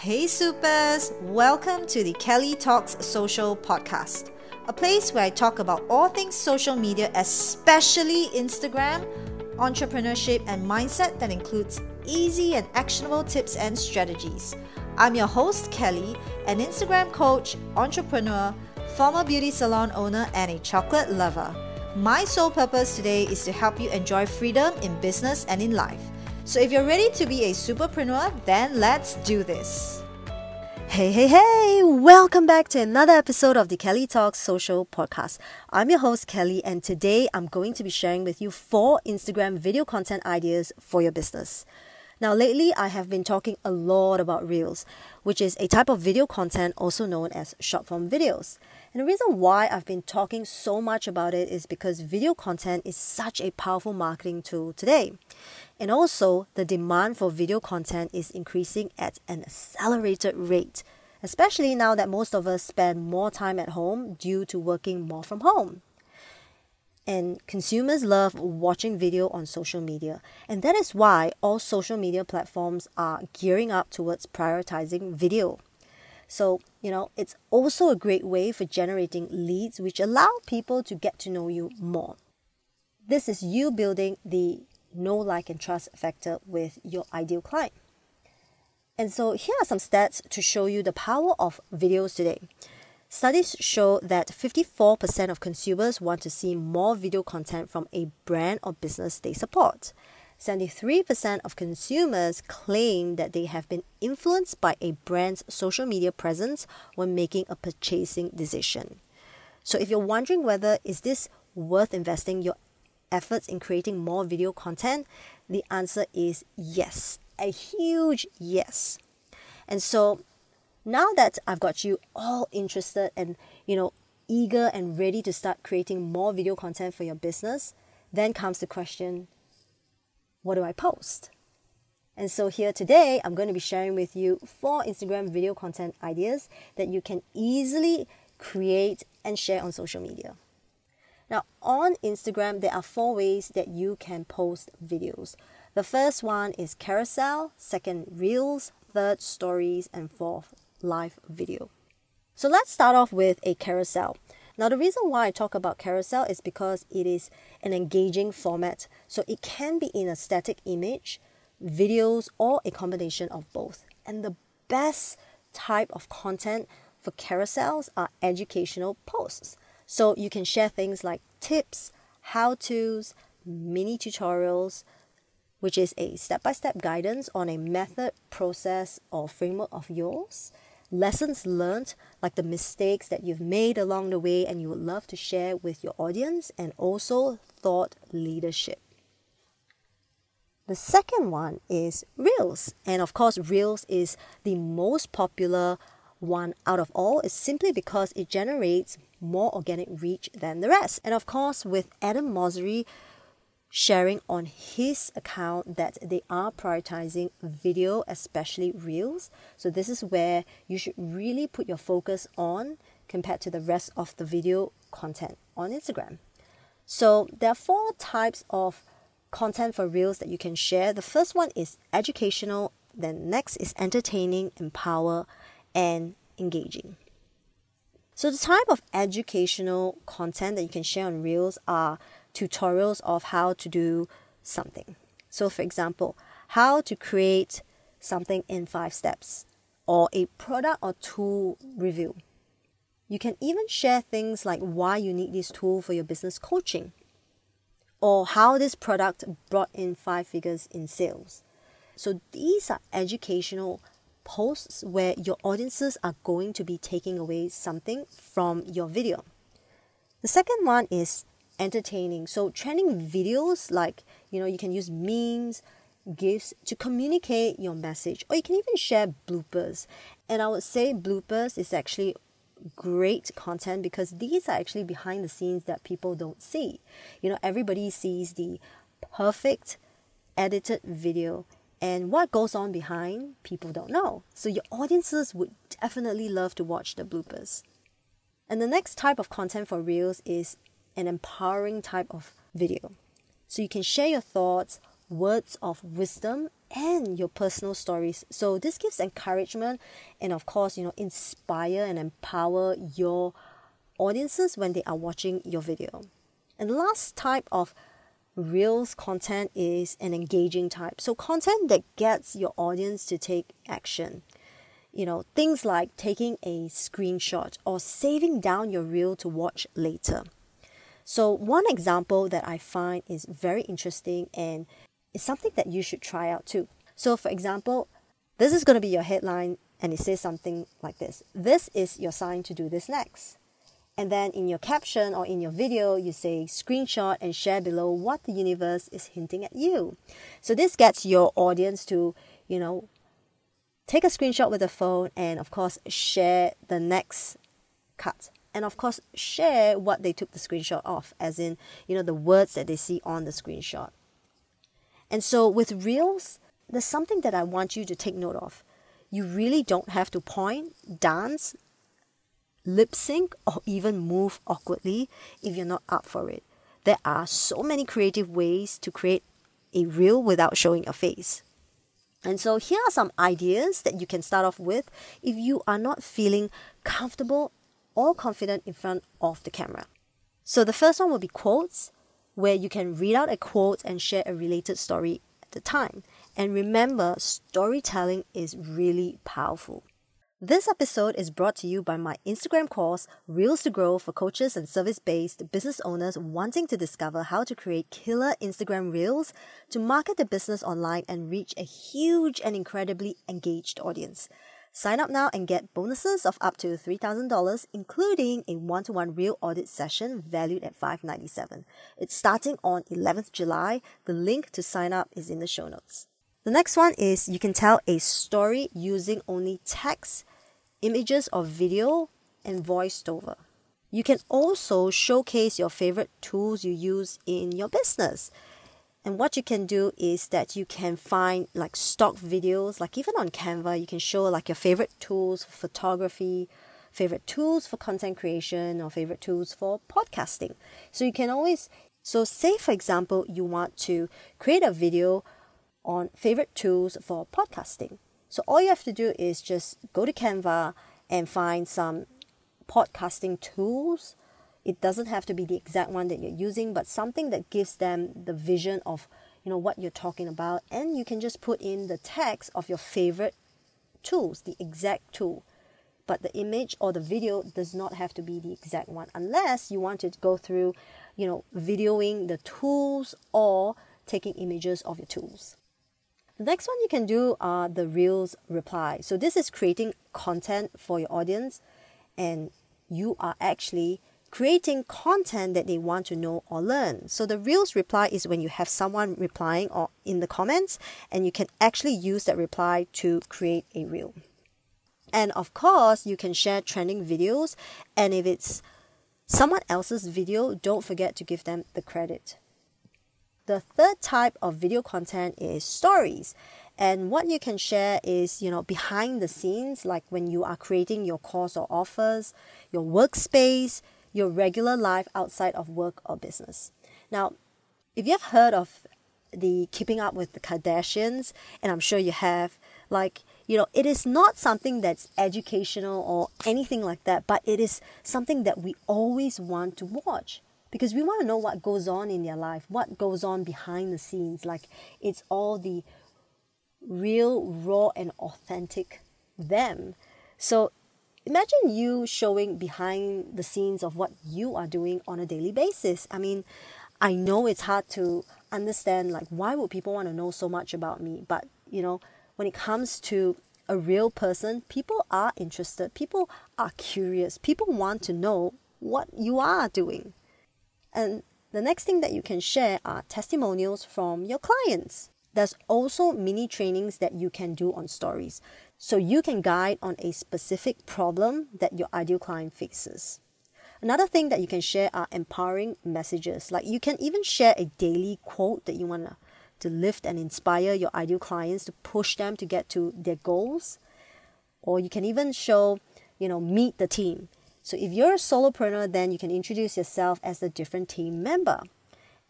Hey, supers! Welcome to the Kelly Talks Social Podcast, a place where I talk about all things social media, especially Instagram, entrepreneurship, and mindset that includes easy and actionable tips and strategies. I'm your host, Kelly, an Instagram coach, entrepreneur, former beauty salon owner, and a chocolate lover. My sole purpose today is to help you enjoy freedom in business and in life. So if you're ready to be a superpreneur, then let's do this. Hey, hey, hey! Welcome back to another episode of the Kelly Talks Social Podcast. I'm your host, Kelly, and today I'm going to be sharing with you four Instagram video content ideas for your business. Now, lately, I have been talking a lot about Reels, which is a type of video content also known as short form videos. And the reason why I've been talking so much about it is because video content is such a powerful marketing tool today. And also, the demand for video content is increasing at an accelerated rate, especially now that most of us spend more time at home due to working more from home. And consumers love watching video on social media. And that is why all social media platforms are gearing up towards prioritizing video. So, you know, it's also a great way for generating leads which allow people to get to know you more. This is you building the know, like, and trust factor with your ideal client. And so, here are some stats to show you the power of videos today. Studies show that 54% of consumers want to see more video content from a brand or business they support. 73% of consumers claim that they have been influenced by a brand's social media presence when making a purchasing decision. So if you're wondering whether is this worth investing your efforts in creating more video content, the answer is yes. A huge yes. And so now that I've got you all interested and you know eager and ready to start creating more video content for your business, then comes the question what do I post? And so here today, I'm going to be sharing with you four Instagram video content ideas that you can easily create and share on social media. Now, on Instagram, there are four ways that you can post videos. The first one is carousel, second, reels, third, stories, and fourth, live video. So let's start off with a carousel. Now, the reason why I talk about carousel is because it is an engaging format. So it can be in a static image, videos, or a combination of both. And the best type of content for carousels are educational posts. So you can share things like tips, how to's, mini tutorials, which is a step by step guidance on a method, process, or framework of yours lessons learned, like the mistakes that you've made along the way and you would love to share with your audience, and also thought leadership. The second one is Reels. And of course, Reels is the most popular one out of all is simply because it generates more organic reach than the rest. And of course, with Adam Mosseri sharing on his account that they are prioritizing video, especially reels. So, this is where you should really put your focus on compared to the rest of the video content on Instagram. So, there are four types of content for reels that you can share. The first one is educational, then, next is entertaining, empower, and engaging. So, the type of educational content that you can share on reels are tutorials of how to do something. So, for example, how to create something in five steps or a product or tool review. You can even share things like why you need this tool for your business coaching or how this product brought in five figures in sales. So, these are educational posts where your audiences are going to be taking away something from your video. The second one is entertaining. So trending videos like, you know, you can use memes, GIFs to communicate your message, or you can even share bloopers. And I would say bloopers is actually great content because these are actually behind the scenes that people don't see. You know, everybody sees the perfect edited video and what goes on behind people don't know. So your audiences would definitely love to watch the bloopers. And the next type of content for Reels is an empowering type of video. So you can share your thoughts, words of wisdom, and your personal stories. So this gives encouragement and of course, you know, inspire and empower your audiences when they are watching your video. And last type of Reels content is an engaging type. So content that gets your audience to take action. You know, things like taking a screenshot or saving down your reel to watch later. So one example that I find is very interesting and it's something that you should try out too. So for example, this is going to be your headline and it says something like this. This is your sign to do this next. And then in your caption or in your video, you say screenshot and share below what the universe is hinting at you. So this gets your audience to, you know, take a screenshot with a phone and of course share the next cut. And of course share what they took the screenshot of, as in, you know, the words that they see on the screenshot. And so with Reels, there's something that I want you to take note of. You really don't have to point, dance, lip sync, or even move awkwardly if you're not up for it. There are so many creative ways to create a reel without showing a face. And so here are some ideas that you can start off with if you are not feeling comfortable or confident in front of the camera. So the first one will be quotes, where you can read out a quote and share a related story at the time. And remember, storytelling is really powerful. This episode is brought to you by my Instagram course, Reels to Grow for coaches and service based business owners wanting to discover how to create killer Instagram Reels to market their business online and reach a huge and incredibly engaged audience. Sign up now and get bonuses of up to $3,000, including a one to one reel audit session valued at 597. It's starting on 11th July. The link to sign up is in the show notes. The next one is you can tell a story using only text images or video, and voiced over. You can also showcase your favorite tools you use in your business. And what you can do is that you can find like stock videos, like even on Canva, you can show like your favorite tools for photography, favorite tools for content creation, or favorite tools for podcasting. So you can always, so say for example, you want to create a video on favorite tools for podcasting. So all you have to do is just go to Canva and find some podcasting tools. It doesn't have to be the exact one that you're using, but something that gives them the vision of you know what you're talking about and you can just put in the text of your favorite tools, the exact tool. But the image or the video does not have to be the exact one unless you want to go through, you know, videoing the tools or taking images of your tools. The next one you can do are the Reels reply. So this is creating content for your audience and you are actually creating content that they want to know or learn. So the Reels reply is when you have someone replying or in the comments and you can actually use that reply to create a reel. And of course, you can share trending videos and if it's someone else's video, don't forget to give them the credit. The third type of video content is stories. And what you can share is, you know, behind the scenes, like when you are creating your course or offers, your workspace, your regular life outside of work or business. Now, if you have heard of the Keeping Up with the Kardashians, and I'm sure you have, like, you know, it is not something that's educational or anything like that, but it is something that we always want to watch because we want to know what goes on in their life, what goes on behind the scenes. Like it's all the real, raw, and authentic them. So imagine you showing behind the scenes of what you are doing on a daily basis. I mean, I know it's hard to understand like why would people want to know so much about me, but you know, when it comes to a real person, people are interested, people are curious, people want to know what you are doing. And the next thing that you can share are testimonials from your clients. There's also mini trainings that you can do on stories. So you can guide on a specific problem that your ideal client faces. Another thing that you can share are empowering messages. Like you can even share a daily quote that you want to, lift and inspire your ideal clients to push them to get to their goals. Or you can even show, you know, meet the team. So if you're a solopreneur, then you can introduce yourself as a different team member.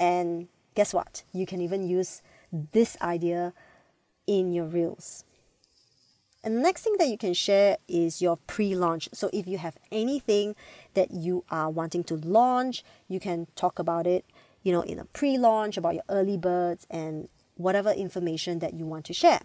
And guess what? You can even use this idea in your Reels. And the next thing that you can share is your pre launch. So, if you have anything that you are wanting to launch, you can talk about it, you know, in a pre launch about your early birds and whatever information that you want to share.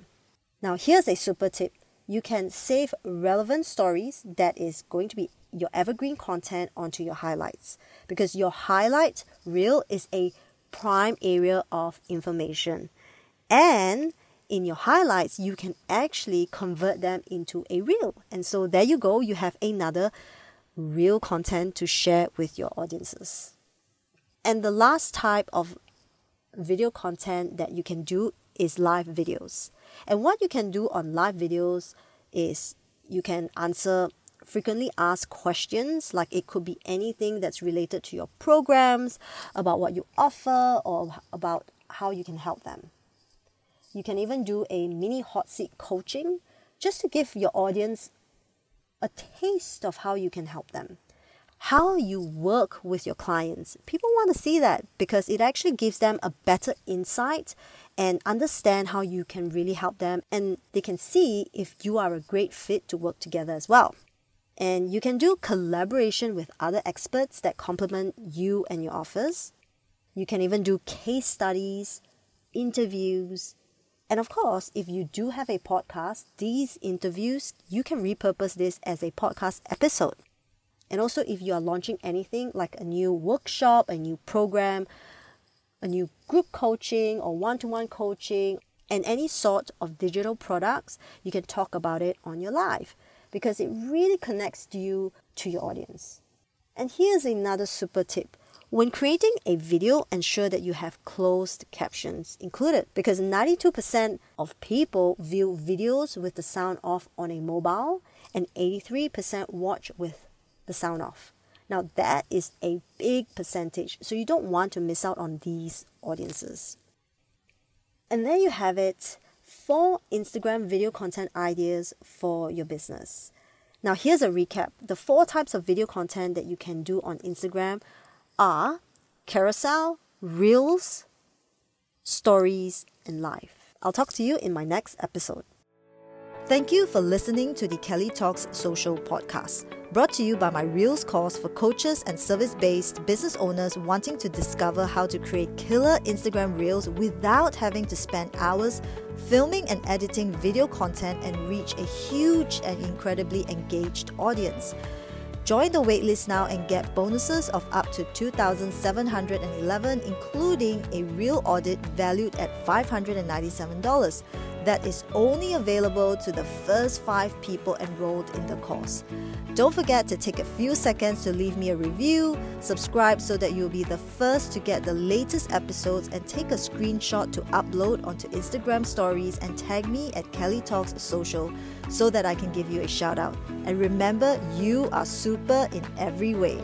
Now, here's a super tip you can save relevant stories that is going to be your evergreen content onto your highlights because your highlight reel is a prime area of information. And in your highlights, you can actually convert them into a reel. And so there you go, you have another reel content to share with your audiences. And the last type of video content that you can do is live videos. And what you can do on live videos is you can answer frequently asked questions like it could be anything that's related to your programs about what you offer or about how you can help them you can even do a mini hot seat coaching just to give your audience a taste of how you can help them. How you work with your clients. People want to see that because it actually gives them a better insight and understand how you can really help them and they can see if you are a great fit to work together as well. And you can do collaboration with other experts that complement you and your offers. You can even do case studies, interviews, and of course, if you do have a podcast, these interviews, you can repurpose this as a podcast episode. And also, if you are launching anything like a new workshop, a new program, a new group coaching or one to one coaching, and any sort of digital products, you can talk about it on your live because it really connects you to your audience. And here's another super tip when creating a video, ensure that you have closed captions included because 92% of people view videos with the sound off on a mobile and 83% watch with the sound off. Now, that is a big percentage, so you don't want to miss out on these audiences. And there you have it four Instagram video content ideas for your business. Now, here's a recap the four types of video content that you can do on Instagram are carousel, reels, stories, and life. I'll talk to you in my next episode. Thank you for listening to the Kelly Talks Social Podcast, brought to you by my Reels course for coaches and service based business owners wanting to discover how to create killer Instagram Reels without having to spend hours filming and editing video content and reach a huge and incredibly engaged audience. Join the waitlist now and get bonuses of up to 2,711, including a reel audit valued at $597 that is only available to the first five people enrolled in the course. Don't forget to take a few seconds to leave me a review, subscribe so that you'll be the first to get the latest episodes, and take a screenshot to upload onto Instagram stories and tag me at Kelly Talks Social so that I can give you a shout out. And remember, you are super in every way.